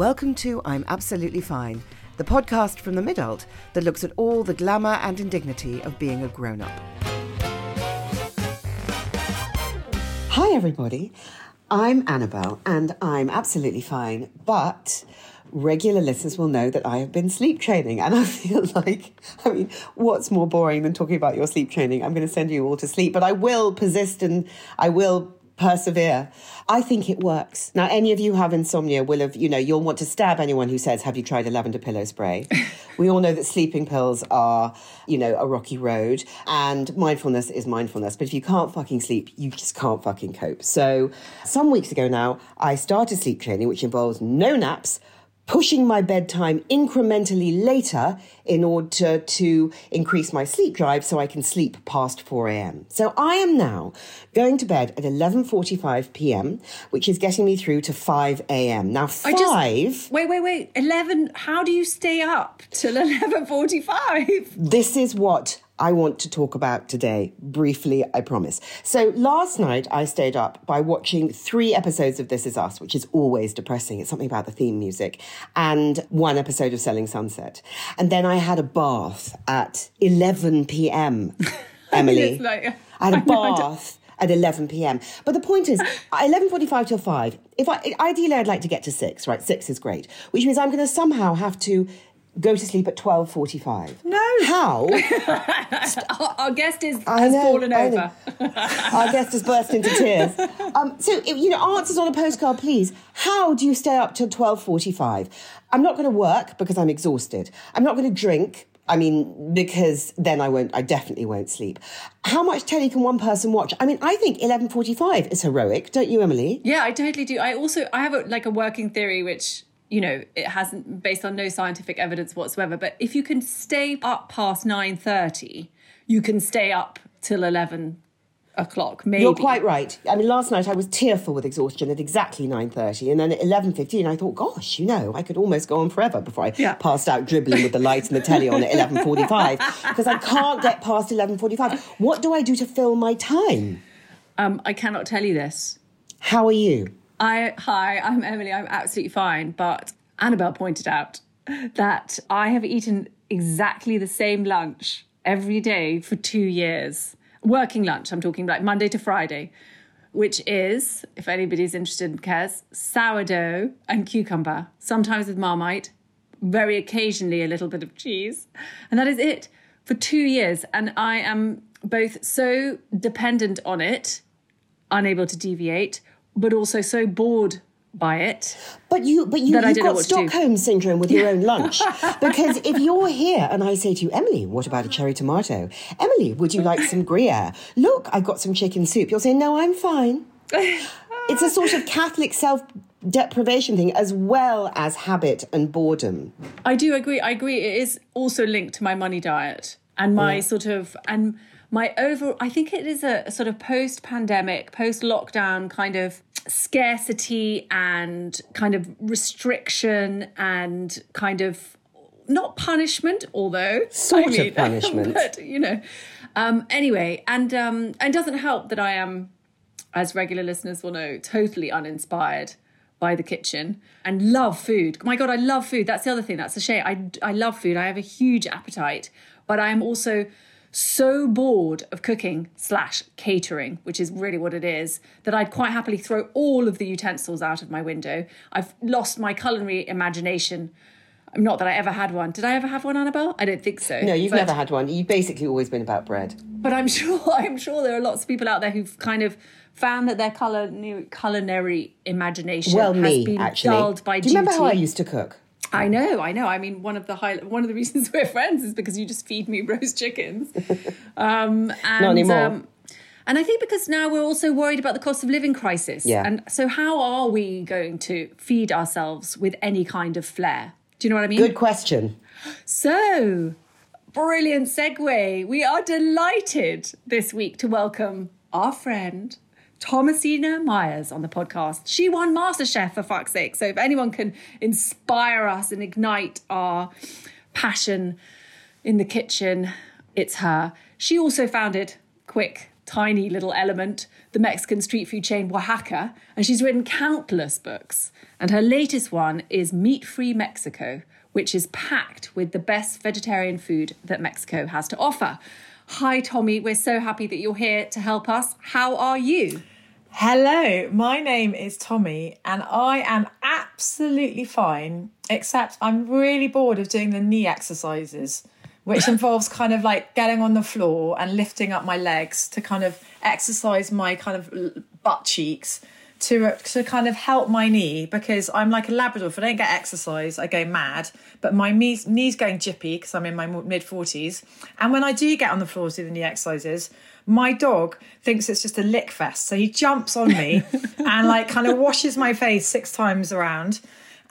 Welcome to I'm Absolutely Fine, the podcast from the Midult that looks at all the glamour and indignity of being a grown up. Hi, everybody. I'm Annabelle and I'm absolutely fine, but regular listeners will know that I have been sleep training. And I feel like, I mean, what's more boring than talking about your sleep training? I'm going to send you all to sleep, but I will persist and I will persevere. I think it works. Now, any of you have insomnia will have, you know, you'll want to stab anyone who says, Have you tried a lavender pillow spray? we all know that sleeping pills are, you know, a rocky road and mindfulness is mindfulness. But if you can't fucking sleep, you just can't fucking cope. So, some weeks ago now, I started sleep training, which involves no naps pushing my bedtime incrementally later in order to, to, increase my sleep drive so I can sleep past 4 a.m. So I am now going to bed at 11:45 p.m., which is getting me through to 5 a.m. Now 5 just, Wait, wait, wait. 11 How do you stay up till 11:45? This is what I want to talk about today, briefly, I promise. So last night I stayed up by watching three episodes of This Is Us, which is always depressing. It's something about the theme music, and one episode of Selling Sunset. And then I had a bath at 11 p.m. Emily. like, I had a bath at 11 p.m. But the point is, 11:45 till 5. If I ideally I'd like to get to 6, right? 6 is great, which means I'm going to somehow have to go to sleep at 12.45. No. How? our, our, guest is, has know, fallen over. our guest has burst into tears. Um, so, you know, answers on a postcard, please. How do you stay up till 12.45? I'm not going to work because I'm exhausted. I'm not going to drink I mean, because then I won't, I definitely won't sleep. How much telly can one person watch? I mean, I think 11.45 is heroic, don't you, Emily? Yeah, I totally do. I also, I have a, like a working theory, which you know it hasn't based on no scientific evidence whatsoever but if you can stay up past 9.30 you can stay up till 11 o'clock maybe. You're quite right. I mean last night i was tearful with exhaustion at exactly 9.30 and then at 11.15 i thought gosh you know i could almost go on forever before i yeah. passed out dribbling with the lights and the telly on at 11.45 because i can't get past 11.45 what do i do to fill my time? Um, i cannot tell you this. How are you I hi, I'm Emily. I'm absolutely fine, but Annabelle pointed out that I have eaten exactly the same lunch every day for 2 years. Working lunch, I'm talking like Monday to Friday, which is, if anybody's interested and cares, sourdough and cucumber, sometimes with marmite, very occasionally a little bit of cheese. And that is it for 2 years and I am both so dependent on it, unable to deviate, but also so bored by it. But you, but you, you've got Stockholm syndrome with your own lunch. because if you're here and I say to you, Emily, what about a cherry tomato? Emily, would you like some Gruyere? Look, I've got some chicken soup. You'll say, no, I'm fine. it's a sort of Catholic self deprivation thing as well as habit and boredom. I do agree. I agree. It is also linked to my money diet and my yeah. sort of and my over I think it is a sort of post pandemic, post lockdown kind of scarcity and kind of restriction and kind of not punishment, although sort I mean, of punishment, but you know. Um, anyway, and um, and doesn't help that I am, as regular listeners will know, totally uninspired by the kitchen and love food. My God, I love food. That's the other thing. That's a shame. I I love food. I have a huge appetite, but I am also so bored of cooking slash catering, which is really what it is, that I'd quite happily throw all of the utensils out of my window. I've lost my culinary imagination. Not that I ever had one. Did I ever have one, Annabelle? I don't think so. No, you've but, never had one. You've basically always been about bread. But I'm sure I'm sure there are lots of people out there who've kind of found that their culinary, culinary imagination well, has me, been actually. dulled by Do you duty. remember how I used to cook? I know, I know. I mean, one of the high, one of the reasons we're friends is because you just feed me roast chickens. Um, and, Not anymore. Um, and I think because now we're also worried about the cost of living crisis. Yeah. And so, how are we going to feed ourselves with any kind of flair? Do you know what I mean? Good question. So, brilliant segue. We are delighted this week to welcome our friend Thomasina Miers on the podcast. She won MasterChef for fuck's sake. So if anyone can inspire us and ignite our passion in the kitchen, it's her. She also founded Quick tiny little element, the Mexican street food chain Wahaca, and she's written countless books. And her latest one is Meat Free Mexico, which is packed with the best vegetarian food that Mexico has to offer. Hi, Tommy. We're so happy that you're here to help us. How are you? Hello, my name is Tommy, and I am absolutely fine, except I'm really bored of doing the knee exercises, which involves kind of like getting on the floor and lifting up my legs to kind of exercise my kind of butt cheeks to to kind of help my knee because I'm like a Labrador. If I don't get exercise, I go mad. But my knees knees going jippy because I'm in my mid forties, and when I do get on the floor to do the knee exercises, my dog thinks it's just a lick fest. So he jumps on me and like kind of washes my face six times around.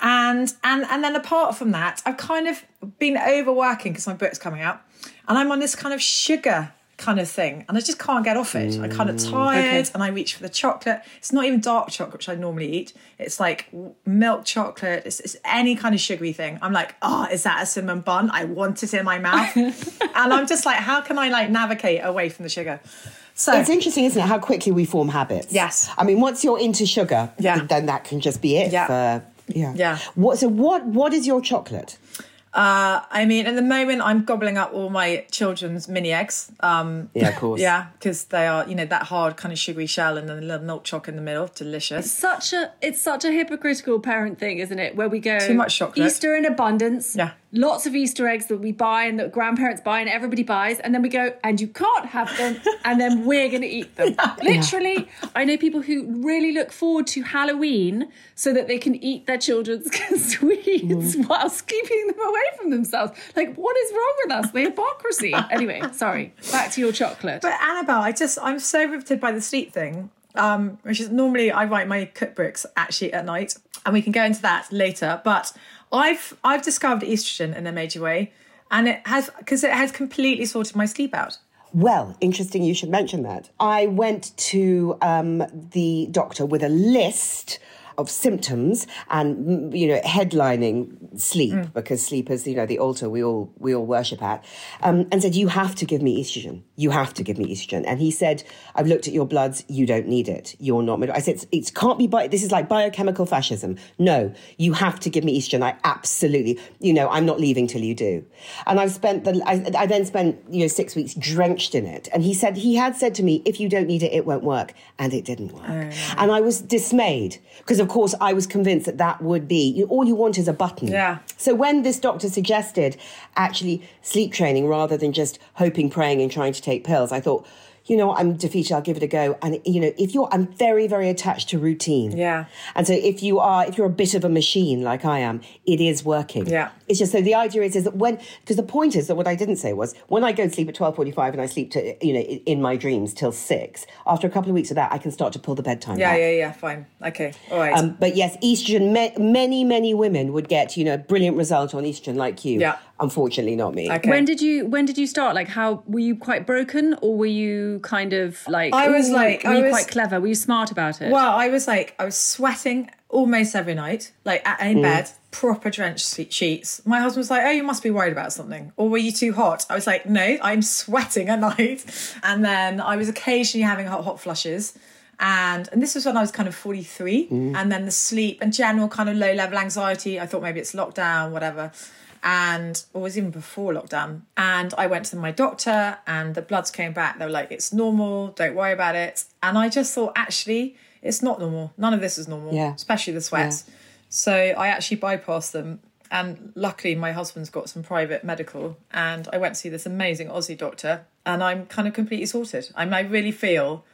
And and and then apart from that, I've kind of been overworking because my book's coming out, and I'm on this kind of sugar kind of thing and I just can't get off it. I'm kind of Mm, tired Okay. and I reach for the chocolate. It's not even dark chocolate, which I normally eat. It's like milk chocolate. It's, it's any kind of sugary thing. I'm like, oh, is that a cinnamon bun? I want it in my mouth. and I'm just like, how can I like navigate away from the sugar? So It's interesting, isn't it, how quickly we form habits? Yes. I mean, once you're into sugar, Yeah. then that can just be it. Yeah. For, yeah. Yeah. What? So what? What is your chocolate? Uh, I mean, at the moment, I'm gobbling up all my children's mini eggs. Um, Yeah, of course. yeah, because they are, you know, that hard kind of sugary shell and then a little milk choc in the middle. Delicious. It's Such a it's such a hypocritical parent thing, isn't it? Where we go Too much chocolate. Easter in abundance. Yeah. Lots of Easter eggs that we buy and that grandparents buy and everybody buys, and then we go, and you can't have them, and then we're gonna eat them. Literally, I know people who really look forward to Halloween so that they can eat their children's sweets whilst keeping them away from themselves. Like, what is wrong with us? The hypocrisy. Anyway, sorry. Back to your chocolate. But Annabelle, I just, I'm so riveted by the sleep thing. Um, which is normally I write my cookbooks actually at night, and we can go into that later. But I've I've discovered estrogen in a major way, and it has because it has completely sorted my sleep out. Well, interesting you should mention that. I went to um, the doctor with a list of symptoms and mm, you know headlining sleep because sleep is you know the altar we all we all worship at um, and said you have to give me estrogen. You have to give me estrogen. And he said I've looked at your bloods. You don't need it. You're not mid-" I said it can't be bi- this is like biochemical fascism. No you have to give me estrogen. I absolutely you know I'm not leaving till you do. And I've spent the I, I then spent you know six weeks drenched in it. And he said he had said to me if you don't need it it won't work. And it didn't work. And I was dismayed because of course I was convinced that that would be you, all you want is a button Yeah. so when this doctor suggested actually sleep training rather than just hoping praying and trying to take pills I thought you know what, I'm defeated I'll give it a go and you know if you're I'm very very attached to routine Yeah. and so if you are if you're a bit of a machine like I am it is working Yeah. it's just so the idea is is that when because the point is that what I didn't say was when I go to sleep at 12:45 and I sleep to you know in my dreams till 6 after a couple of weeks of that I can start to pull the bedtime Yeah, back yeah, yeah. Fine. Okay. All right. um, but yes, estrogen. Ma- many, many women would get you know brilliant result on estrogen, like you. Yeah. Unfortunately, not me. Okay. When did you when did you start? Like how were you quite broken or were you kind of like I was like- were I you was- quite clever? Were you smart about it? Well, I was like, I was sweating almost every night, like at, in mm. bed, proper drenched sheets. My husband was like, "Oh, you must be worried about something, or were you too hot?" I was like, "No, I'm sweating at night." And then I was occasionally having hot, hot flushes. And and this was when I was kind of 43. Mm-hmm. And then the sleep and general kind of low level anxiety. I thought maybe it's lockdown, whatever. And or was even before lockdown. And I went to my doctor and the bloods came back. They were like, it's normal, don't worry about it. And I just thought, actually, it's not normal. None of this is normal, Yeah. especially the sweats. So I actually bypassed them. And luckily, my husband's got some private medical, and I went to see this amazing Aussie doctor, and I'm kind of completely sorted. I mean, I really feel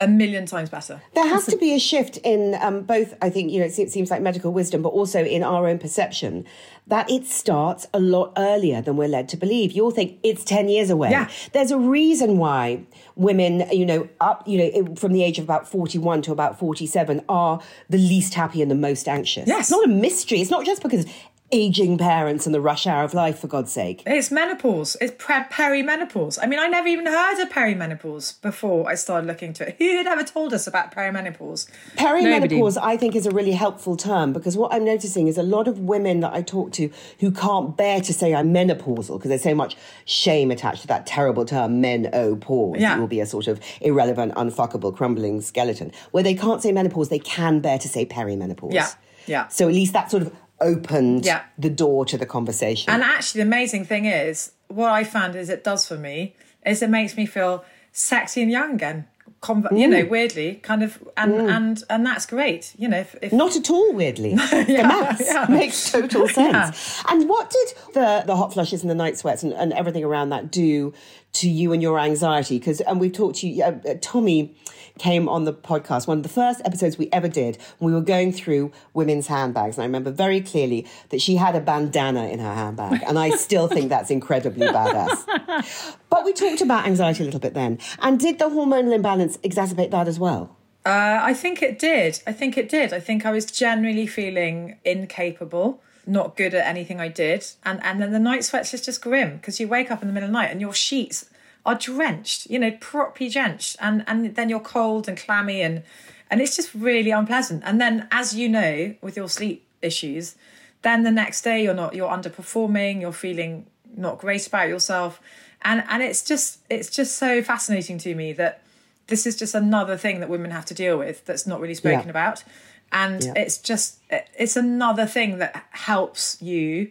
a million times better. There has to be a shift in um, both. I think you know it seems like medical wisdom, but also in our own perception that it starts a lot earlier than we're led to believe. You'll think it's ten years away. Yeah. There's a reason why women, you know, up, you know, from the age of about forty-one to about forty-seven, are the least happy and the most anxious. Yes. it's not a mystery. It's not just because aging parents and the rush hour of life, for God's sake. It's menopause. It's pre- perimenopause. I mean, I never even heard of perimenopause before I started looking into it. Who had ever told us about perimenopause? Perimenopause, I think, is a really helpful term because what I'm noticing is a lot of women that I talk to who can't bear to say I'm menopausal because there's so much shame attached to that terrible term, menopause. Yeah. It will be a sort of irrelevant, unfuckable, crumbling skeleton. Where they can't say menopause, they can bear to say perimenopause. Yeah, yeah. So at least that sort of opened Yeah. the door to the conversation. And actually, the amazing thing is, what I found is it does for me is it makes me feel sexy and young again. Con- You know, mm. weirdly, kind of, and mm. and and that's great. You know, if, if Not at all, weirdly. the maths yeah. makes total sense. And what did the, the hot flushes and the night sweats and, and everything around that do to you and your anxiety? Because, and we've talked to you, uh, uh, Tommy came on the podcast, one of the first episodes we ever did. We were going through women's handbags. And I remember very clearly that she had a bandana in her handbag. And I still think that's incredibly badass. But we talked about anxiety a little bit then. And did the hormonal imbalance exacerbate that as well? Uh, I think it did. I think it did. I think I was generally feeling incapable, not good at anything I did, and and then the night sweats is just grim because you wake up in the middle of the night and your sheets are drenched, you know, properly drenched, and and then you're cold and clammy and and it's just really unpleasant. And then, as you know, with your sleep issues, then the next day you're not you're underperforming, you're feeling not great about yourself, and and it's just it's just so fascinating to me that this is just another thing that women have to deal with that's not really spoken Yeah. about and Yeah. it's just it's another thing that helps you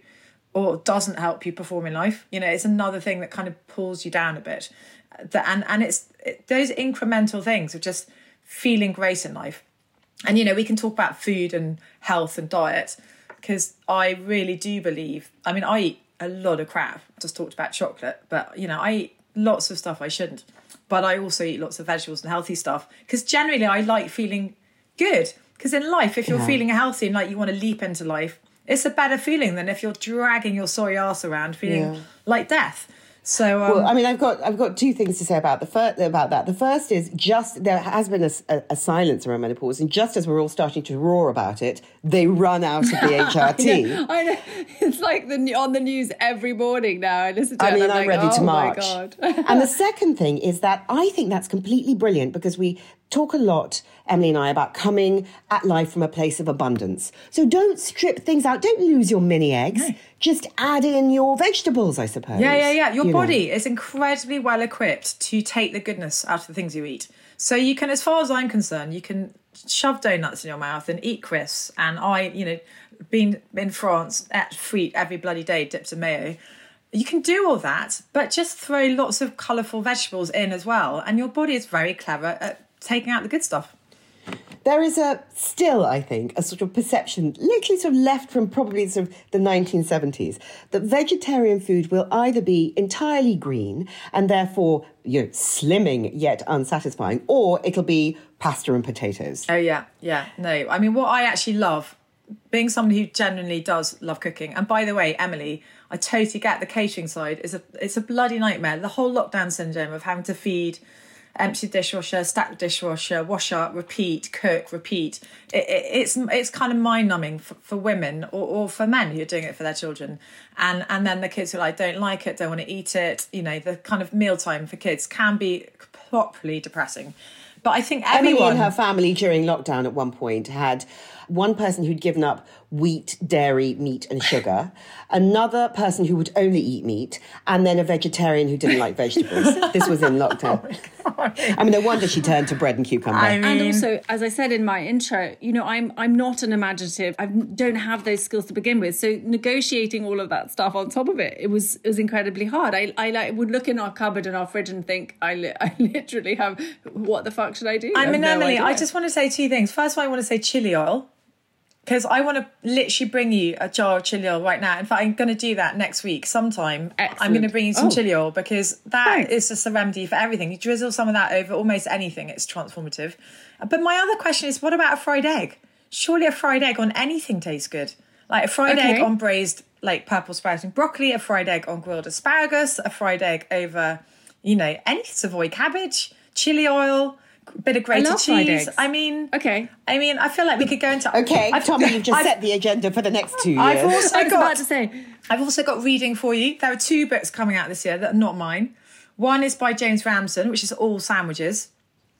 or doesn't help you perform in life. You know it's another thing that kind of pulls you down a bit. That and and it's it, those incremental things of just feeling great in life. And you know we can talk about food and health and diet because i really do believe i mean i eat a lot of crap I just talked about chocolate but you know i eat lots of stuff i shouldn't. But i also eat lots of vegetables and healthy stuff because generally i like feeling good because in life if you're Yeah. feeling healthy and like you want to leap into life it's a better feeling than if you're dragging your sorry ass around feeling Yeah. like death so um, Well, I mean, I've got I've got two things to say about the fir- about that. The first is just there has been a silence around menopause, and just as we're all starting to roar about it, they run out of the HRT. I know. It's like the on the news every morning now. I listen to I it. and mean, I'm, I'm like, ready to oh march. My God. and the second thing is that I think that's completely brilliant because we talk a lot, Emily and I, about coming at life from a place of abundance. So don't strip things out. Don't lose your mini eggs. Just add in your vegetables, I suppose. Yeah, yeah, yeah. Your You know. body is incredibly well equipped to take the goodness out of the things you eat. So you can, as far as I'm concerned, you can shove donuts in your mouth and eat crisps. And I, you know, been in France at frites every bloody day, dipped in mayo. You can do all that, but just throw lots of colourful vegetables in as well. And your body is very clever at taking out the good stuff. There is a still, I think, a sort of perception, literally sort of left from probably sort of the 1970s, that vegetarian food will either be entirely green and therefore, you know, slimming yet unsatisfying, or it'll be pasta and potatoes. Oh yeah, yeah. No, I mean what I actually love, being somebody who genuinely does love cooking. And by the way, Emily, I totally get the catering side. is a it's a bloody nightmare. The whole lockdown syndrome of having to feed, empty dishwasher, stack dishwasher, wash up, repeat, cook, repeat. It, it, it's it's kind of mind numbing for, for women or, or for men who are doing it for their children. And and then the kids who like don't like it, don't want to eat it. You know, the kind of mealtime for kids can be properly depressing. But I think Emily and her family during lockdown at one point had one person who'd given up wheat, dairy, meat, and sugar, another person who would only eat meat, and then a vegetarian who didn't like vegetables. this was in lockdown. Oh I mean, no wonder she turned to bread and cucumber. I mean, and also, as I said in my intro, you know, I'm I'm not an imaginative. I don't have those skills to begin with. So negotiating all of that stuff on top of it, it was it was incredibly hard. I I like would look in our cupboard and our fridge and think, I li- I literally have what the fuck should I do? I have mean, no Emily, I just want to say two things. First of all, I want to say chili oil because I want to literally bring you a jar of chili oil right now. In fact, I'm going to do that next week sometime. I'm going to bring you some Oh. chili oil because that Thanks. is just a remedy for everything. You drizzle some of that over almost anything, it's transformative. But my other question is what about a fried egg? Surely a fried egg on anything tastes good. Like a fried Okay. egg on braised, like purple sprouting broccoli, a fried egg on grilled asparagus, a fried egg over, you know, any Savoy cabbage, chili oil, bit of grated love fried cheese. eggs. I mean, Okay. I mean, I feel like we could go into. Okay, I've- Tommy, you've just I've- set the agenda for the next two years. I've also I was got about to say. I've also got reading for you. There are two books coming out this year that are not mine. One is by James Ramsden, which is all sandwiches.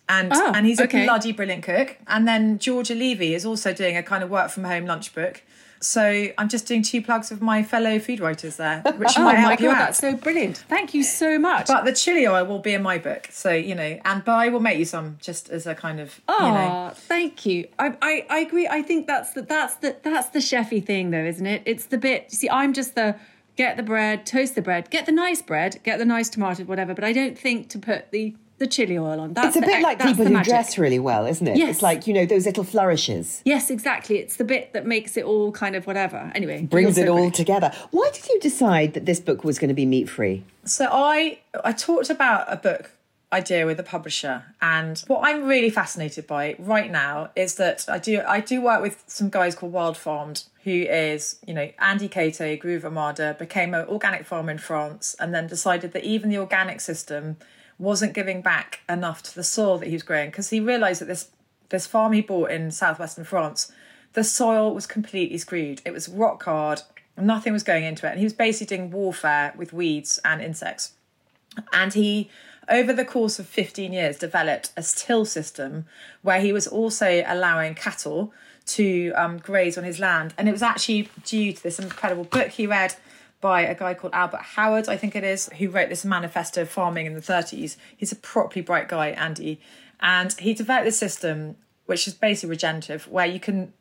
And Oh, and he's a okay. bloody brilliant cook. And then Georgia Levy is also doing a kind of work from home lunch book. So I'm just doing two plugs of my fellow food writers there, which Oh might my help you god, out. that's so brilliant! Thank you so much. But the chili oil will be in my book. So, you know, and but I will make you some just as a kind of Oh, you know. thank you. I, I, I agree. I think that's the that's the that's the chefy thing, though, isn't it? It's the bit. you See, I'm just the get the bread, toast the bread, get the nice bread, get the nice tomato, whatever. But I don't think to put the the chili oil on. That's it's a the- bit like people who magic. dress really well, isn't it? Yes. It's like, you know, those little flourishes. Yes, exactly. It's the bit that makes it all kind of whatever. Anyway, Brings you're it all brilliant. together. Why did you decide that this book was going to be meat free? So I I talked about a book idea with a publisher and what I'm really fascinated by right now is that I do I do work with some guys called Wildfarmed who is, you know, Andy Cato, Groove Armada, became an organic farmer in France and then decided that even the organic system wasn't giving back enough to the soil that he was growing because he realized that this this farm he bought in southwestern France, the soil was completely screwed. It was rock hard, nothing was going into it. And he was basically doing warfare with weeds and insects. And he, over the course of 15 years, developed a till system where he was also allowing cattle to um, graze on his land. And it was actually due to this incredible book he read by a guy called Albert Howard, I think it is, who wrote this manifesto of farming in the 30s. He's a properly bright guy, Andy. And he developed this system, which is basically regenerative, where you can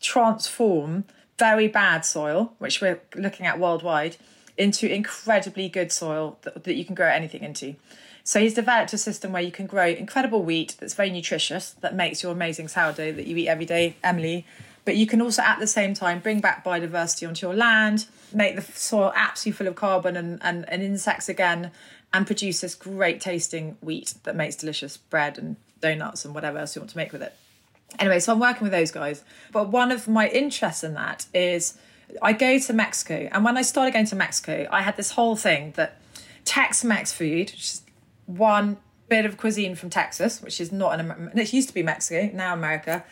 transform very bad soil, which we're looking at worldwide, into incredibly good soil that, that you can grow anything into. So he's developed a system where you can grow incredible wheat that's very nutritious, that makes your amazing sourdough that you eat every day, Emily. But you can also at the same time bring back biodiversity onto your land, make the soil absolutely full of carbon and, and, and insects again, and produce this great tasting wheat that makes delicious bread and donuts and whatever else you want to make with it anyway, so I'm working with those guys. But one of my interests in that is I go to Mexico, and when I started going to Mexico, I had this whole thing that Tex-Mex food, which is one bit of cuisine from Texas, which is not an Amer- it used to be Mexico, now America,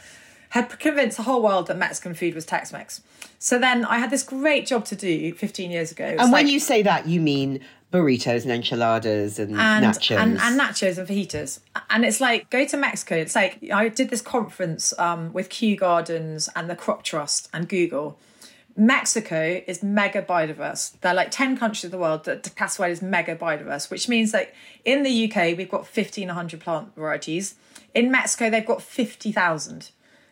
had convinced the whole world that Mexican food was Tex-Mex. So then I had this great job to do 15 years ago. And when you say that, you mean burritos and enchiladas and, and, nachos. and and nachos and fajitas. And it's like go to Mexico. It's like I did this conference um, with Kew Gardens and the Crop Trust and Google. Mexico is mega biodiverse. There are like 10 countries of the world that classify as mega biodiverse, which means that in the UK, we've got 1,500 plant varieties. In Mexico, they've got 50,000.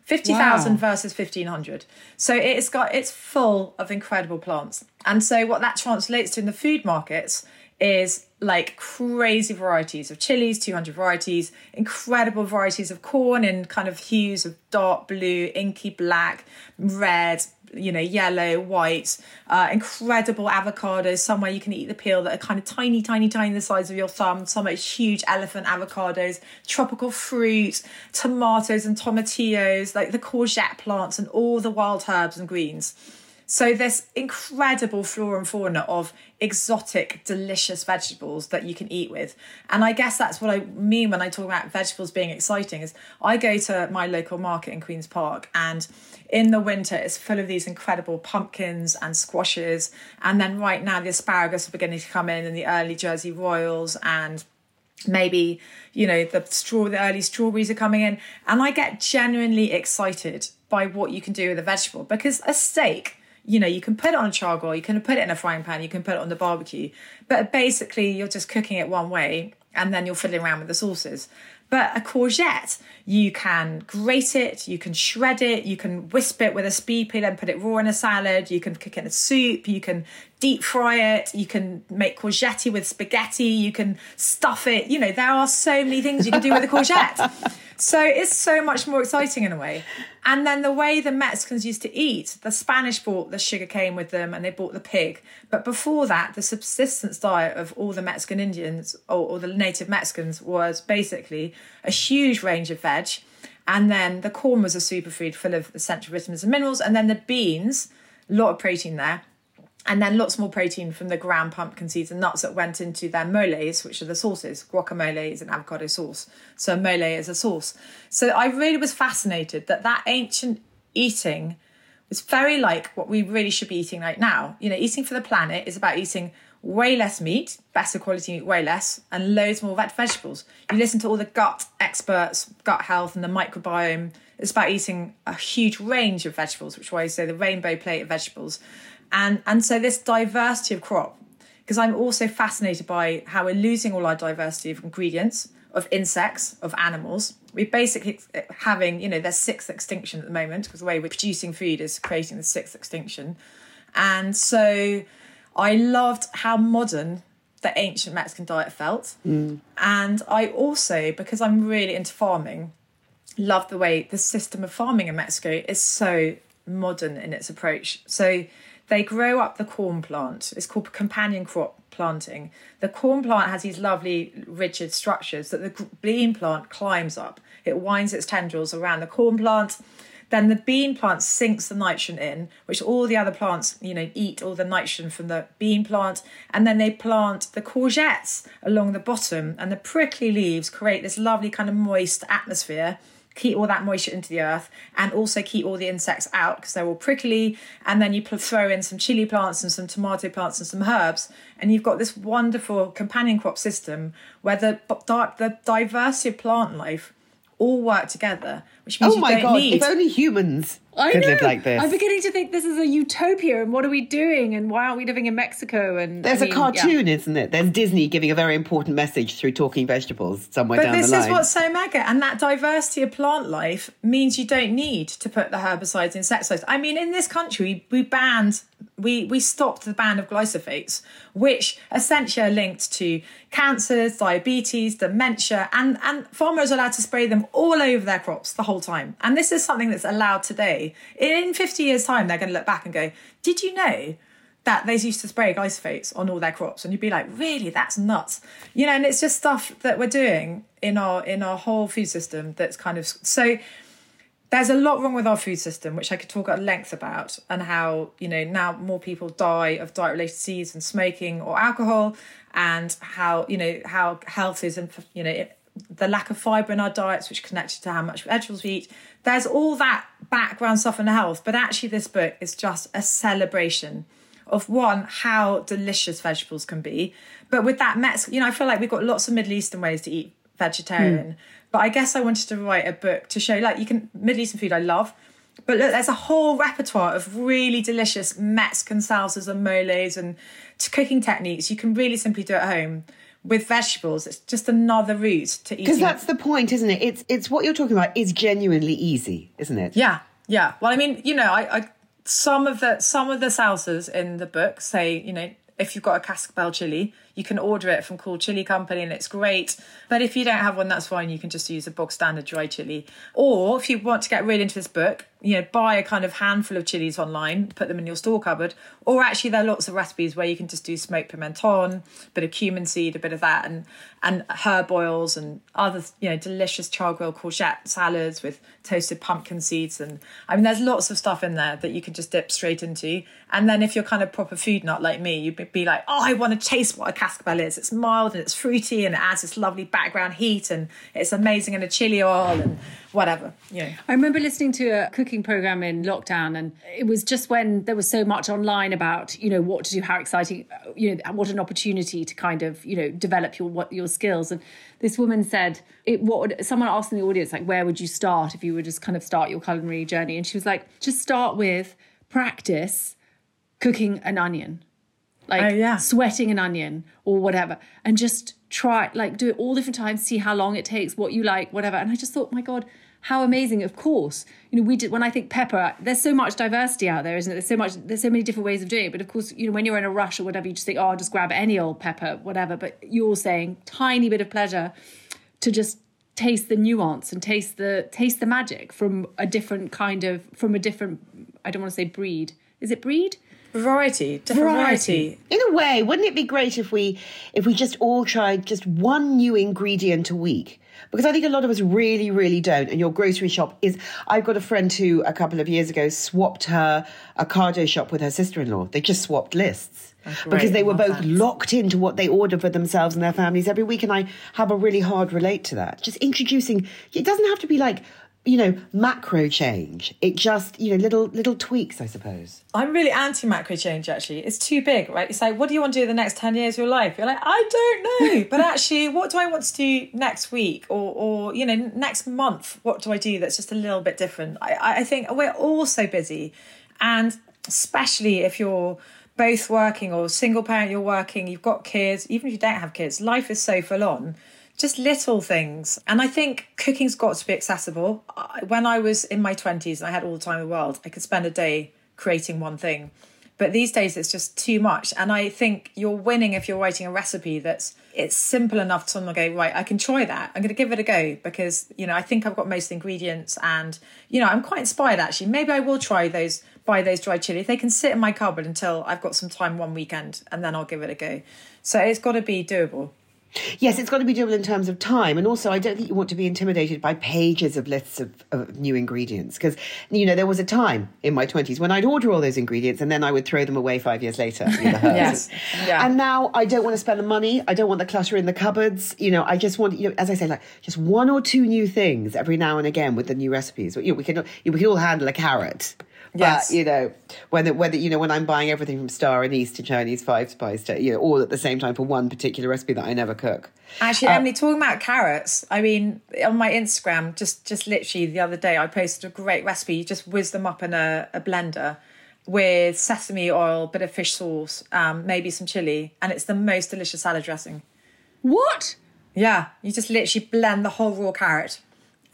50,000 Wow. versus 1500. So it's got it's full of incredible plants. And so what that translates to in the food markets is like crazy varieties of chilies, 200 varieties, incredible varieties of corn in kind of hues of dark blue, inky black, red, you know, yellow, white, uh, incredible avocados, somewhere you can eat the peel that are kind of tiny, tiny, tiny, the size of your thumb, some huge elephant avocados, tropical fruit, tomatoes and tomatillos, like the courgette plants and all the wild herbs and greens. So this incredible flora and fauna of exotic, delicious vegetables that you can eat with. And I guess that's what I mean when I talk about vegetables being exciting is I go to my local market in Queen's Park and in the winter it's full of these incredible pumpkins and squashes. And then right now the asparagus are beginning to come in and the early Jersey Royals and maybe you know the straw the early strawberries are coming in and i get genuinely excited by what you can do with a vegetable because a steak you know you can put it on a charcoal you can put it in a frying pan you can put it on the barbecue but basically you're just cooking it one way and then you're fiddling around with the sauces. But a courgette you can grate it you can shred it you can wisp it with a speed peeler and put it raw in a salad you can cook it in a soup you can deep fry it. You can make courgette with spaghetti. You can stuff it. You know there are so many things you can do with a courgette. So it's so much more exciting in a way. And then the way the mexicans used to eat the spanish brought the sugar cane with them and they brought the pig. But before that the subsistence diet of all the mexican indians or, or the native mexicans was basically a huge range of veg. And then the corn was a superfood full of essential vitamins and minerals. And then the beans a lot of protein there and then lots more protein from the ground pumpkin seeds and nuts that went into their moles, which are the sauces. Guacamole is an avocado sauce, so mole is a sauce. So I really was fascinated that that ancient eating was very like what we really should be eating right now. You know, eating for the planet is about eating way less meat, better quality meat, way less, and loads more vegetables. You listen to all the gut experts, gut health, and the microbiome. It's about eating a huge range of vegetables, which is why I say the rainbow plate of vegetables and and so this diversity of crop because i'm also fascinated by how we're losing all our diversity of ingredients of insects of animals. We're basically having you know there's sixth extinction at the moment because the way we're producing food is creating the sixth extinction. And so i loved how modern the ancient mexican diet felt. Mm. and i also because i'm really into farming love the way the system of farming in mexico is so modern in its approach. So they grow up the corn plant. It's called companion crop planting. The corn plant has these lovely rigid structures that the bean plant climbs up. It winds its tendrils around the corn plant. Then the bean plant sinks the nitrogen in, which all the other plants, you know, eat all the nitrogen from the bean plant. And then they plant the courgettes along the bottom, and the prickly leaves create this lovely kind of moist atmosphere keep all that moisture into the earth and also keep all the insects out because they're all prickly. And then you throw in some chili plants and some tomato plants and some herbs, and you've got this wonderful companion crop system where the, the diversity of plant life all work together, which means oh my god! Need... If only humans I could know. live like this. I'm beginning to think this is a utopia, and what are we doing? And why aren't we living in Mexico? And there's I mean, a cartoon, yeah. isn't it? There's Disney giving a very important message through talking vegetables somewhere but down the line. But this is what's so mega, and that diversity of plant life means you don't need to put the herbicides, insecticides. I mean, in this country, we banned, we we stopped the ban of glyphosates, which essentially are linked to cancers, diabetes, dementia, and and farmers are allowed to spray them all over their crops the whole time. And this is something that's allowed today. In 50 years' time, they're going to look back and go, Did you know that they used to spray glyphosate on all their crops? And you'd be like, Really? That's nuts. You know, and it's just stuff that we're doing in our in our whole food system that's kind of so there's a lot wrong with our food system, which I could talk at length about, and how you know now more people die of diet-related disease and smoking or alcohol, and how you know how health is, and you know the lack of fibre in our diets, which connected to how much vegetables we eat. There's all that background stuff in health, but actually, this book is just a celebration of one how delicious vegetables can be. But with that Mex, you know, I feel like we've got lots of Middle Eastern ways to eat vegetarian. Mm. But I guess I wanted to write a book to show, like, you can Middle Eastern food I love, but look, there's a whole repertoire of really delicious Mexican salsas and moles and cooking techniques you can really simply do at home with vegetables. It's just another route to eating. Because that's the point, isn't it? It's it's what you're talking about is genuinely easy, isn't it? Yeah, yeah. Well, I mean, you know, I, I some of the some of the salsas in the book say, you know, if you've got a cascabel chili, you can order it from Cool Chile Company and it's great. But if you don't have one, that's fine. You can just use a bog standard dry chili. Or if you want to get really into this book, you know, buy a kind of handful of chilies online, put them in your store cupboard. Or actually, there are lots of recipes where you can just do smoked pimenton, a bit of cumin seed, a bit of that, and and herb oils and other, you know, delicious char grilled courgette salads with toasted pumpkin seeds. And I mean, there's lots of stuff in there that you can just dip straight into. And then if you're kind of proper food nut like me, you'd be like, oh, I want to taste what a cascabel is. It's mild and it's fruity and it adds this lovely background heat and it's amazing in a chili oil and whatever. You know. I remember listening to a cooking program in lockdown and it was just when there was so much online about, you know, what to do, how exciting, you know, what an opportunity to kind of, you know, develop your what your skills. And this woman said, it what would, someone asked in the audience, like, where would you start if you would just kind of start your culinary journey? And she was like, just start with practice cooking an onion like oh, yeah. sweating an onion or whatever, and just try like do it all different times, see how long it takes, what you like, whatever. And I just thought, my God, how amazing! Of course, you know, we did when I think pepper. There's so much diversity out there, isn't it? There's so much. There's so many different ways of doing it. But of course, you know, when you're in a rush or whatever, you just think, oh, I'll just grab any old pepper, whatever. But you're saying tiny bit of pleasure to just taste the nuance and taste the taste the magic from a different kind of from a different. I don't want to say breed. Is it breed? Variety, different variety. In a way, wouldn't it be great if we if we just all tried just one new ingredient a week? Because I think a lot of us really, really don't. And your grocery shop is. I've got a friend who a couple of years ago swapped her Ocado shop with her sister in law. They just swapped lists. Because they were both that. locked into what they order for themselves and their families every week. And I have a really hard relate to that. Just introducing, it doesn't have to be like, you know, macro change. It just, you know, little little tweaks, I suppose. I'm really anti macro change actually. It's too big, right? It's like, what do you want to do the next 10 years of your life? You're like, I don't know. but actually, what do I want to do next week or, or you know, next month? What do I do that's just a little bit different? I, I think we're all so busy. And especially if you're both working or single parent, you're working, you've got kids, even if you don't have kids, life is so full on just little things. And I think cooking's got to be accessible. When I was in my 20s and I had all the time in the world, I could spend a day creating one thing. But these days it's just too much. And I think you're winning if you're writing a recipe that's it's simple enough to someone go, right, I can try that. I'm gonna give it a go because, you know, I think I've got most ingredients and, you know, I'm quite inspired actually. Maybe I will try those buy those dried chili. They can sit in my cupboard until I've got some time one weekend and then I'll give it a go. So it's gotta be doable. Yes, it's got to be doable in terms of time. And also, I don't think you want to be intimidated by pages of lists of, of new ingredients. Because, you know, there was a time in my 20s when I'd order all those ingredients and then I would throw them away five years later. in the. Yes. Yeah. And now I don't want to spend the money. I don't want the clutter in the cupboards. You know, I just want, you know, as I say, like just one or two new things every now and again with the new recipes. You know, we can, we can all handle a carrot. Yes. But, you know, whether, whether, you know, when I'm buying everything from Star anise to Chinese Five Spice to, you know, all at the same time for one particular recipe that I never cook. Actually, Emily, talking about carrots, I mean, on my Instagram, just just literally the other day, I posted a great recipe. You just whiz them up in a, a blender with sesame oil, bit of fish sauce, um, maybe some chili, and it's the most delicious salad dressing. What? Yeah, you just literally blend the whole raw carrot,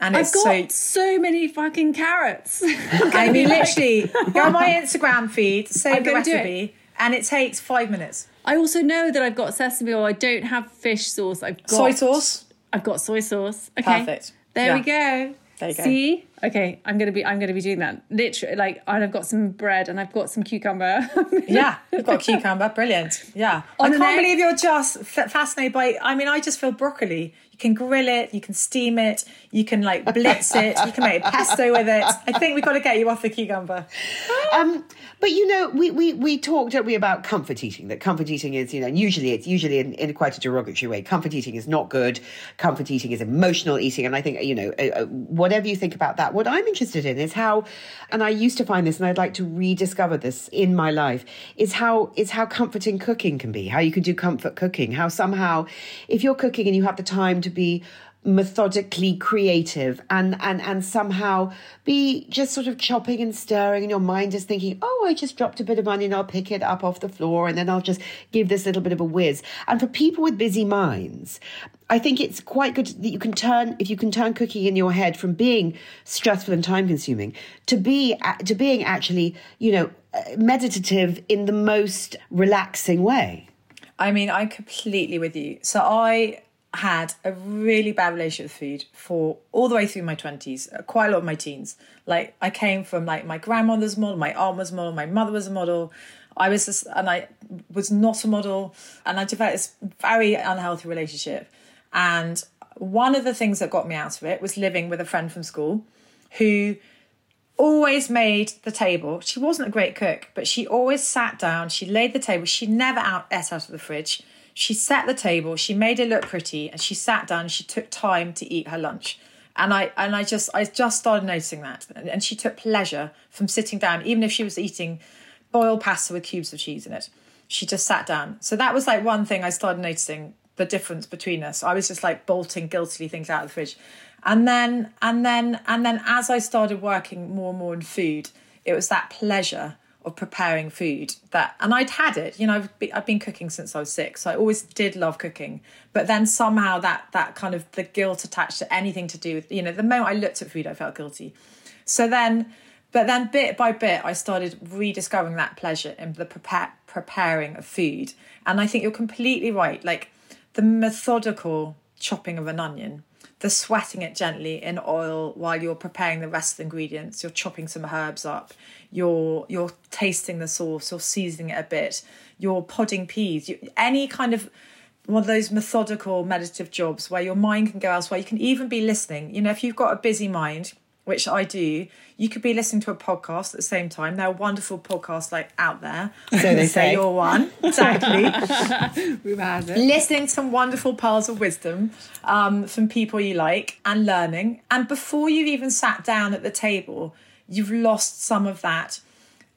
and I've got so. so many fucking carrots. I mean, literally, go on my Instagram feed, I'm save the do it. recipe, and it takes five minutes. I also know that I've got sesame oil. I don't have fish sauce. I've got Soy sauce. I've got soy sauce. Okay. Perfect. There Yeah. we go. There you go. See? Okay, I'm gonna be I'm gonna be doing that. Literally like and I've got some bread and I've got some cucumber. Yeah, you've got cucumber. Brilliant. Yeah. On I can't egg. believe you're just f- fascinated by. I mean, I just feel broccoli. You can grill it, you can steam it, you can like blitz it, you can make a pesto with it. I think we've got to get you off the cucumber. Um, but you know, we, we, we talked, don't we, about comfort eating. That comfort eating is, you know, usually it's usually in, in quite a derogatory way. Comfort eating is not good. Comfort eating is emotional eating, and I think you know, uh, uh, whatever you think about that, what I'm interested in is how, and I used to find this, and I'd like to rediscover this in my life, is how is how comforting cooking can be. How you can do comfort cooking. How somehow, if you're cooking and you have the time to be methodically creative and and and somehow be just sort of chopping and stirring. And your mind is thinking oh i just dropped a bit of onion i'll pick it up off the floor and then i'll just give this little bit of a whiz. And for people with busy minds i think it's quite good that you can turn if you can turn cooking in your head from being stressful and time consuming to be to being actually you know uh, meditative in the most relaxing way. I mean, I'm completely with you. So I had a really bad relationship with food for all the way through my 20s, uh, quite a lot of my teens. Like I came from like my grandmother's model, my aunt was model, my mother was a model. I was just, and I was not a model and I developed this very unhealthy relationship. And one of the things that got me out of it was living with a friend from school who always made the table. She wasn't a great cook, but she always sat down, she laid the table, she never out ate out of the fridge. She set the table, she made it look pretty, and she sat down, she took time to eat her lunch. And I and I just I just started noticing that. And, and she took pleasure from sitting down, even if she was eating boiled pasta with cubes of cheese in it. She just sat down. So that was like one thing I started noticing the difference between us. I was just like bolting guiltily things out of the fridge. And then and then and then as I started working more and more in food, it was that pleasure of preparing food that and I'd had it, you know, I've been, I've been cooking since I was 6. So I always did love cooking. But then somehow that that kind of the guilt attached to anything to do with, you know, the moment I looked at food I felt guilty. So then but then bit by bit I started rediscovering that pleasure in the prepare, preparing of food. And I think you're completely right. Like the methodical chopping of an onion, the sweating it gently in oil while you're preparing the rest of the ingredients. You're chopping some herbs up. You're you're tasting the sauce. You're seasoning it a bit. You're podding peas. You, any kind of one of those methodical meditative jobs where your mind can go elsewhere. You can even be listening. You know, if you've got a busy mind, which I do, you could be listening to a podcast at the same time. There are wonderful podcasts like out there. So they say. you're one. Exactly. We've had it. listening to some wonderful pearls of wisdom um, from people you like and learning. And before you've even sat down at the table, you've lost some of that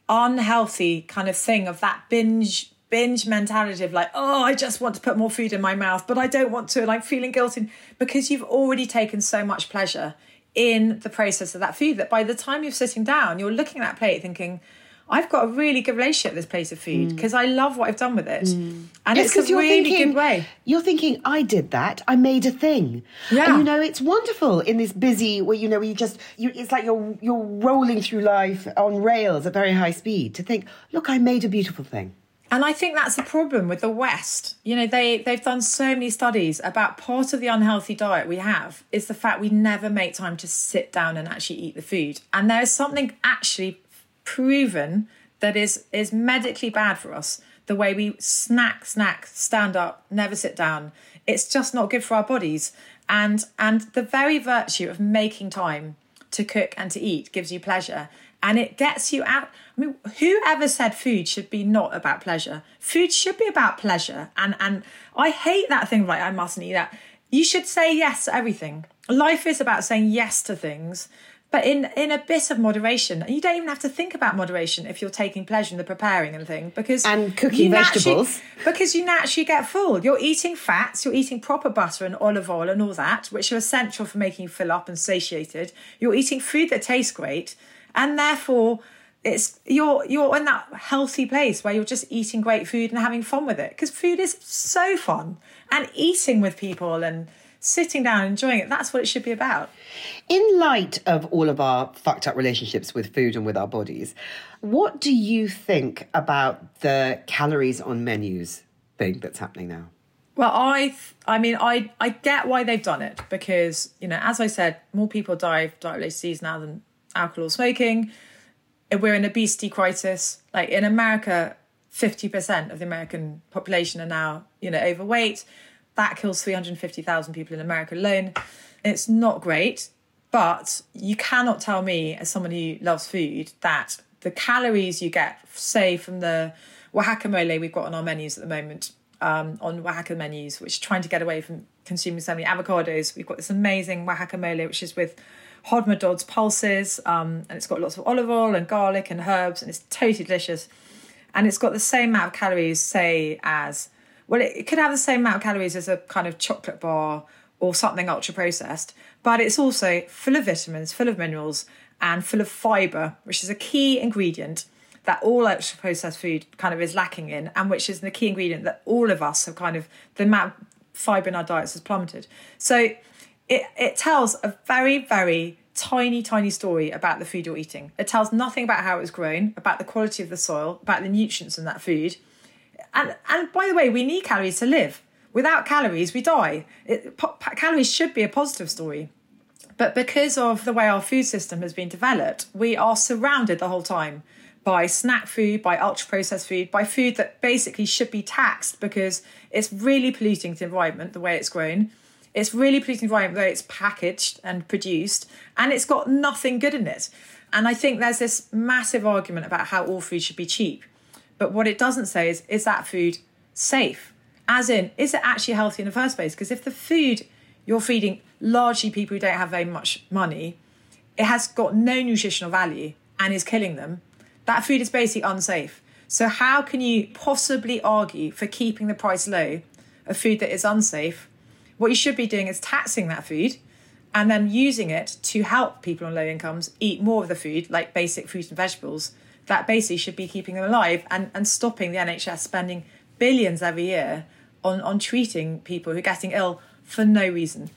unhealthy kind of thing of that binge binge mentality of like oh i just want to put more food in my mouth but i don't want to like feeling guilty because you've already taken so much pleasure in the process of that food that by the time you're sitting down you're looking at that plate thinking I've got a really good relationship with this plate of food mm. because I love what I've done with it, mm. and Yes, it's a really thinking, good way. You're thinking, I did that. I made a thing. Yeah. And you know, it's wonderful in this busy where you know you just you. It's like you're you're rolling through life on rails at very high speed to think, look, I made a beautiful thing. And I think that's the problem with the West. You know, they they've done so many studies about part of the unhealthy diet we have is the fact we never make time to sit down and actually eat the food. And there is something actually proven that is is medically bad for us. The way we snack, snack, stand up, never sit down. It's just not good for our bodies. And and the very virtue of making time to cook and to eat gives you pleasure and it gets you out. I mean, whoever said food should be not about pleasure? Food should be about pleasure. And and I hate that thing like I mustn't eat that. You should say yes to everything. Life is about saying yes to things, but in in a bit of moderation. You don't even have to think about moderation if you're taking pleasure in the preparing and thing because And cooking vegetables. because you naturally get full. You're eating fats, you're eating proper butter and olive oil and all that, which are essential for making you fill up and satiated. You're eating food that tastes great, and therefore it's you're you're in that healthy place where you're just eating great food and having fun with it. Because food is so fun, and eating with people and sitting down and enjoying it. That's what it should be about. In light of all of our fucked up relationships with food and with our bodies, what do you think about the calories on menus thing that's happening now? Well, I, th- I mean, I, I get why they've done it because you know, as I said, more people die of disease now than alcohol smoking. We're in obesity crisis. Like in America, fifty percent of the American population are now, you know, overweight. That kills three hundred fifty thousand people in America alone. It's not great, but you cannot tell me, as someone who loves food, that the calories you get, say, from the Oaxaca mole we've got on our menus at the moment, um, on Wahaca menus, which are trying to get away from consuming so many avocados. We've got this amazing Oaxaca mole, which is with Hodmedod's pulses, um, and it's got lots of olive oil and garlic and herbs, and it's totally delicious. And it's got the same amount of calories, say, as well, it, it could have the same amount of calories as a kind of chocolate bar or something ultra processed, but it's also full of vitamins, full of minerals, and full of fiber, which is a key ingredient that all ultra processed food kind of is lacking in, and which is the key ingredient that all of us have kind of the amount of fiber in our diets has plummeted. So it it tells a very very tiny tiny story about the food you're eating. It tells nothing about how it was grown, about the quality of the soil, about the nutrients in that food. And and by the way, we need calories to live. Without calories, we die. It, calories should be a positive story. But because of the way our food system has been developed, we are surrounded the whole time by snack food, by ultra processed food, by food that basically should be taxed because it's really polluting the environment the way it's grown. It's really the environment the way it's packaged and produced, and it's got nothing good in it. And I think there's this massive argument about how all food should be cheap. But what it doesn't say is, is that food safe? As in, is it actually healthy in the first place? Because if the food you're feeding largely people who don't have very much money, it has got no nutritional value and is killing them, that food is basically unsafe. So, how can you possibly argue for keeping the price low of food that is unsafe? What you should be doing is taxing that food and then using it to help people on low incomes eat more of the food, like basic fruit and vegetables, that basically should be keeping them alive and, and stopping the NHS spending billions every year on, on treating people who are getting ill for no reason.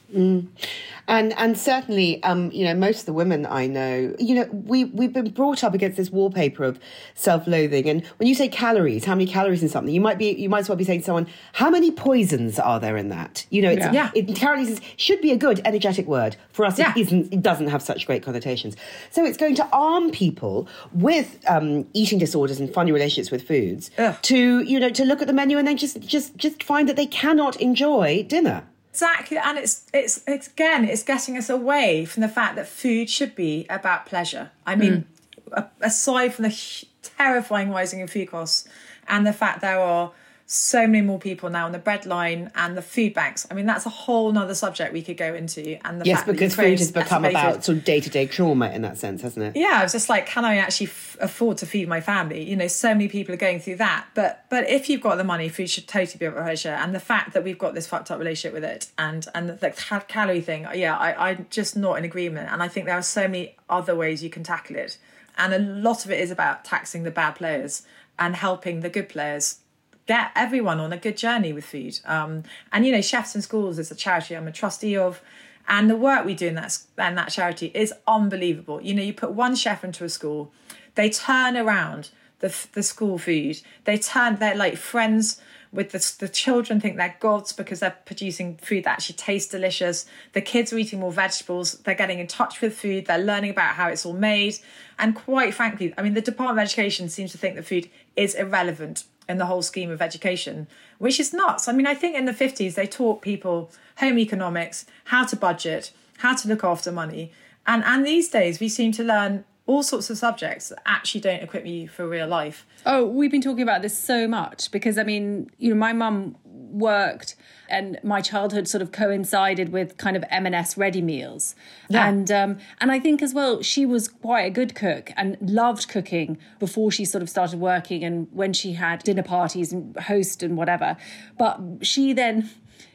And and certainly, um, you know, most of the women I know, you know, we we've been brought up against this wallpaper of self-loathing. And when you say calories, how many calories in something, you might be you might as well be saying to someone, how many poisons are there in that? You know, it's, Yeah. It, calories is, should be a good energetic word for us. Yeah. It isn't. It doesn't have such great connotations. So it's going to arm people with um, eating disorders and funny relationships with foods Ugh. to you know to look at the menu and then just just just find that they cannot enjoy dinner. Exactly, and it's it's it's again it's getting us away from the fact that food should be about pleasure. I mean, mm. a- aside from the terrifying rising in food costs and the fact there are so many more people now on the bread line and the food banks. I mean, that's a whole nother subject we could go into. And the Yes, because food has become estimated- about sort of day to day trauma in that sense, hasn't it? yeah, I was just like, can I actually f- afford to feed my family? You know, so many people are going through that. But but if you've got the money, food should totally be about pleasure. And the fact that we've got this fucked up relationship with it, and and the ca- calorie thing, yeah, I I'm just not in agreement. And I think there are so many other ways you can tackle it. And a lot of it is about taxing the bad players and helping the good players get everyone on a good journey with food. Um, and you know, Chefs in Schools is a charity I'm a trustee of, and the work we do in that and that charity is unbelievable. You know, you put one chef into a school, they turn around the the school food. They turn they're like friends with the the children think they're gods because they're producing food that actually tastes delicious. The kids are eating more vegetables. They're getting in touch with food. They're learning about how it's all made. And quite frankly, I mean, the Department of Education seems to think that food is irrelevant in the whole scheme of education, which is nuts. I mean, I think in the 50s they taught people home economics, how to budget, how to look after money. And and these days we seem to learn all sorts of subjects that actually don't equip you for real life. Oh, we've been talking about this so much because I mean, you know, my mum worked and my childhood sort of coincided with kind of M&S ready meals. Yeah. And um and I think as well she was quite a good cook and loved cooking before she sort of started working and when she had dinner parties and host and whatever. But she then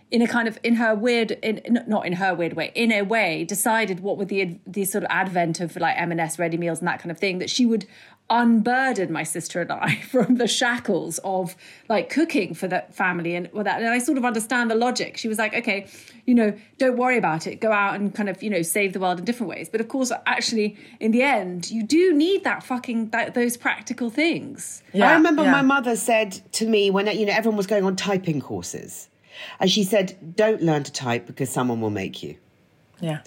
in a kind of in her weird in not in her weird way in a way decided what with the the sort of advent of like M&S ready meals and that kind of thing that she would unburden my sister and I from the shackles of like cooking for that family and all that. And I sort of understand the logic. She was like okay you know don't worry about it. Go out and kind of you know save the world in different ways. But of course actually in the end you do need that fucking that, those practical things. I remember yeah. my mother said to me when you know everyone was going on typing courses, and she said, "Don't learn to type because someone will make you." Yeah.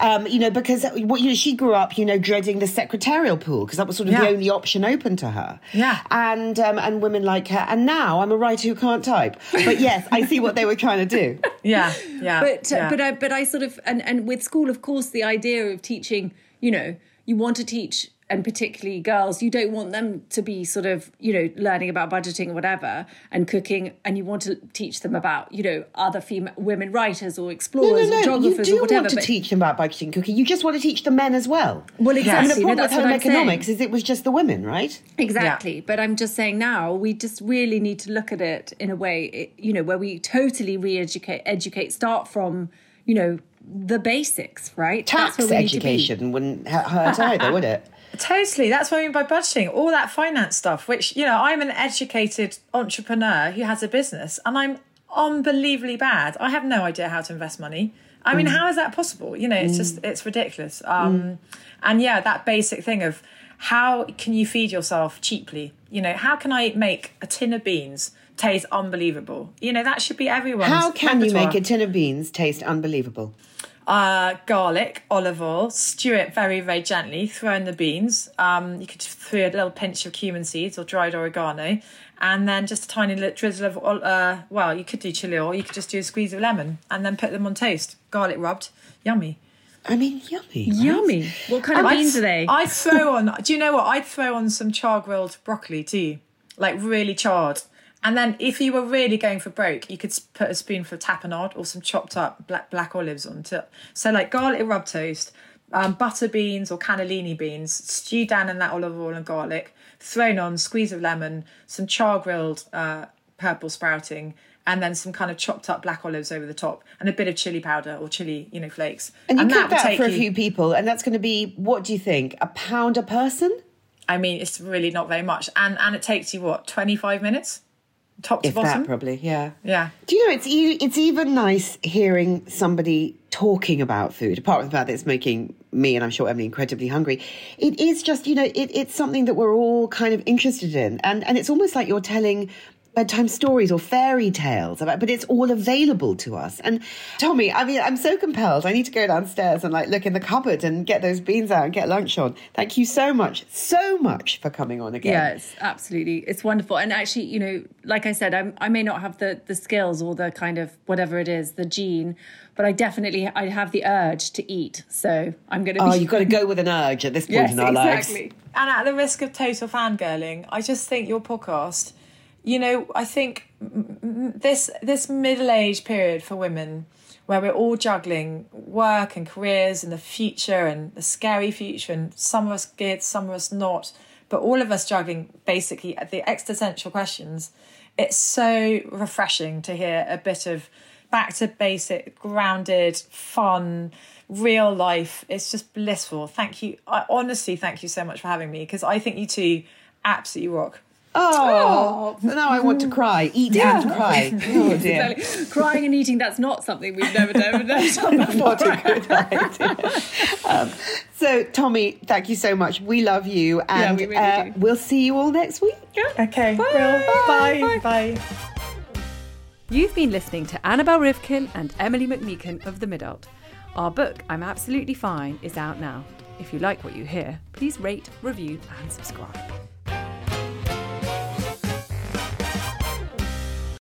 Um, you know, because what you know, she grew up, you know, dreading the secretarial pool because that was sort of Yeah. the only option open to her. Yeah. and um, and women like her. And now I'm a writer who can't type. But yes, I see what they were trying to do. Yeah. Yeah. but uh, yeah. but I but I sort of and and with school, of course, the idea of teaching, you know, you want to teach. And particularly girls, you don't want them to be sort of, you know, learning about budgeting or whatever and cooking, and you want to teach them about, you know, other female women writers or No, explorers no, or no. You geographers do or whatever. want to but- teach them about budgeting and cooking. You just want to teach the men as well. Well, I exactly. mean, the no, problem with that's what home I'm saying. economics is it was just the women, right? Exactly. But I'm just saying now we just really need to look at it in a way, it, you know, where we totally re-educate, educate, start from, you know, the basics, right? Tax where we need to be. education wouldn't hurt either, would it? Totally. That's what I mean by budgeting. All that finance stuff, which, you know, I'm an educated entrepreneur who has a business and I'm unbelievably bad. I have no idea how to invest money. I mean, mm. how is that possible? You know, it's just, mm. it's ridiculous. Um, mm. And yeah, that basic thing of how can you feed yourself cheaply? You know, how can I make a tin of beans taste unbelievable? You know, that should be everyone's. How can you make a tin of beans taste unbelievable? Uh, garlic, olive oil, stew it very, very gently, throw in the beans. Um, you could throw a little pinch of cumin seeds or dried oregano, and then just a tiny little drizzle of, uh, well, you could do chili oil, you could just do a squeeze of lemon, and then put them on toast. Garlic rubbed, yummy. I mean, yummy. right? Yummy. What kind of I'd- beans are they? I'd throw on, do you know what? I'd throw on some char grilled broccoli too, like really charred. And then if you were really going for broke, you could put a spoonful of tapenade or some chopped up black, black olives on top. So like garlic rub toast, um, butter beans or cannellini beans, stew down in that olive oil and garlic, thrown on, squeeze of lemon, some char grilled uh, purple sprouting, and then some kind of chopped up black olives over the top, and a bit of chili powder or chili, you know, flakes. And you cook would that take for a few people, and that's going to be, what do you think, a pound a person? I mean, it's really not very much, and and it takes you what twenty five minutes top to if bottom. that probably, yeah. Yeah. Do you know it's e- it's even nice hearing somebody talking about food, apart from the fact that it's making me and I'm sure Emilie incredibly hungry. It is just you know it, it's something that we're all kind of interested in, and and it's almost like you're telling bedtime stories or fairy tales about but it's all available to us and tommi i mean i'm so compelled i need to go downstairs and like look in the cupboard and get those beans out and get lunch on thank you so much so much for coming on again Yeah, it's absolutely it's wonderful. And actually, you know, like I said, I'm, I may not have the the skills or the kind of whatever it is, the gene, but I definitely I have the urge to eat. So I'm going to. oh be, you've got to go with an urge at this point yes, in our exactly. lives And at the risk of total fangirling, I just think your podcast, you know, I think this this middle age period for women where we're all juggling work and careers and the future and the scary future and some of us good, some of us not, but all of us juggling basically the existential questions. It's so refreshing to hear a bit of back to basic, grounded, fun, real life. It's just blissful. Thank you. I honestly thank you so much for having me because I think you two absolutely rock. Oh, now I want to cry. Eat and cry. Oh dear. Exactly. Crying and eating, that's not something we've never never done before. What a good idea. Um, so, Tommi, thank you so much. We love you, and we really uh, do. we'll see you all next week. Okay. Bye. Well, bye. Bye. Bye. You've been listening to Annabel Rivkin and Emilie McMeekan of The Midult. Our book, I'm Absolutely Fine, is out now. If you like what you hear, please rate, review, and subscribe.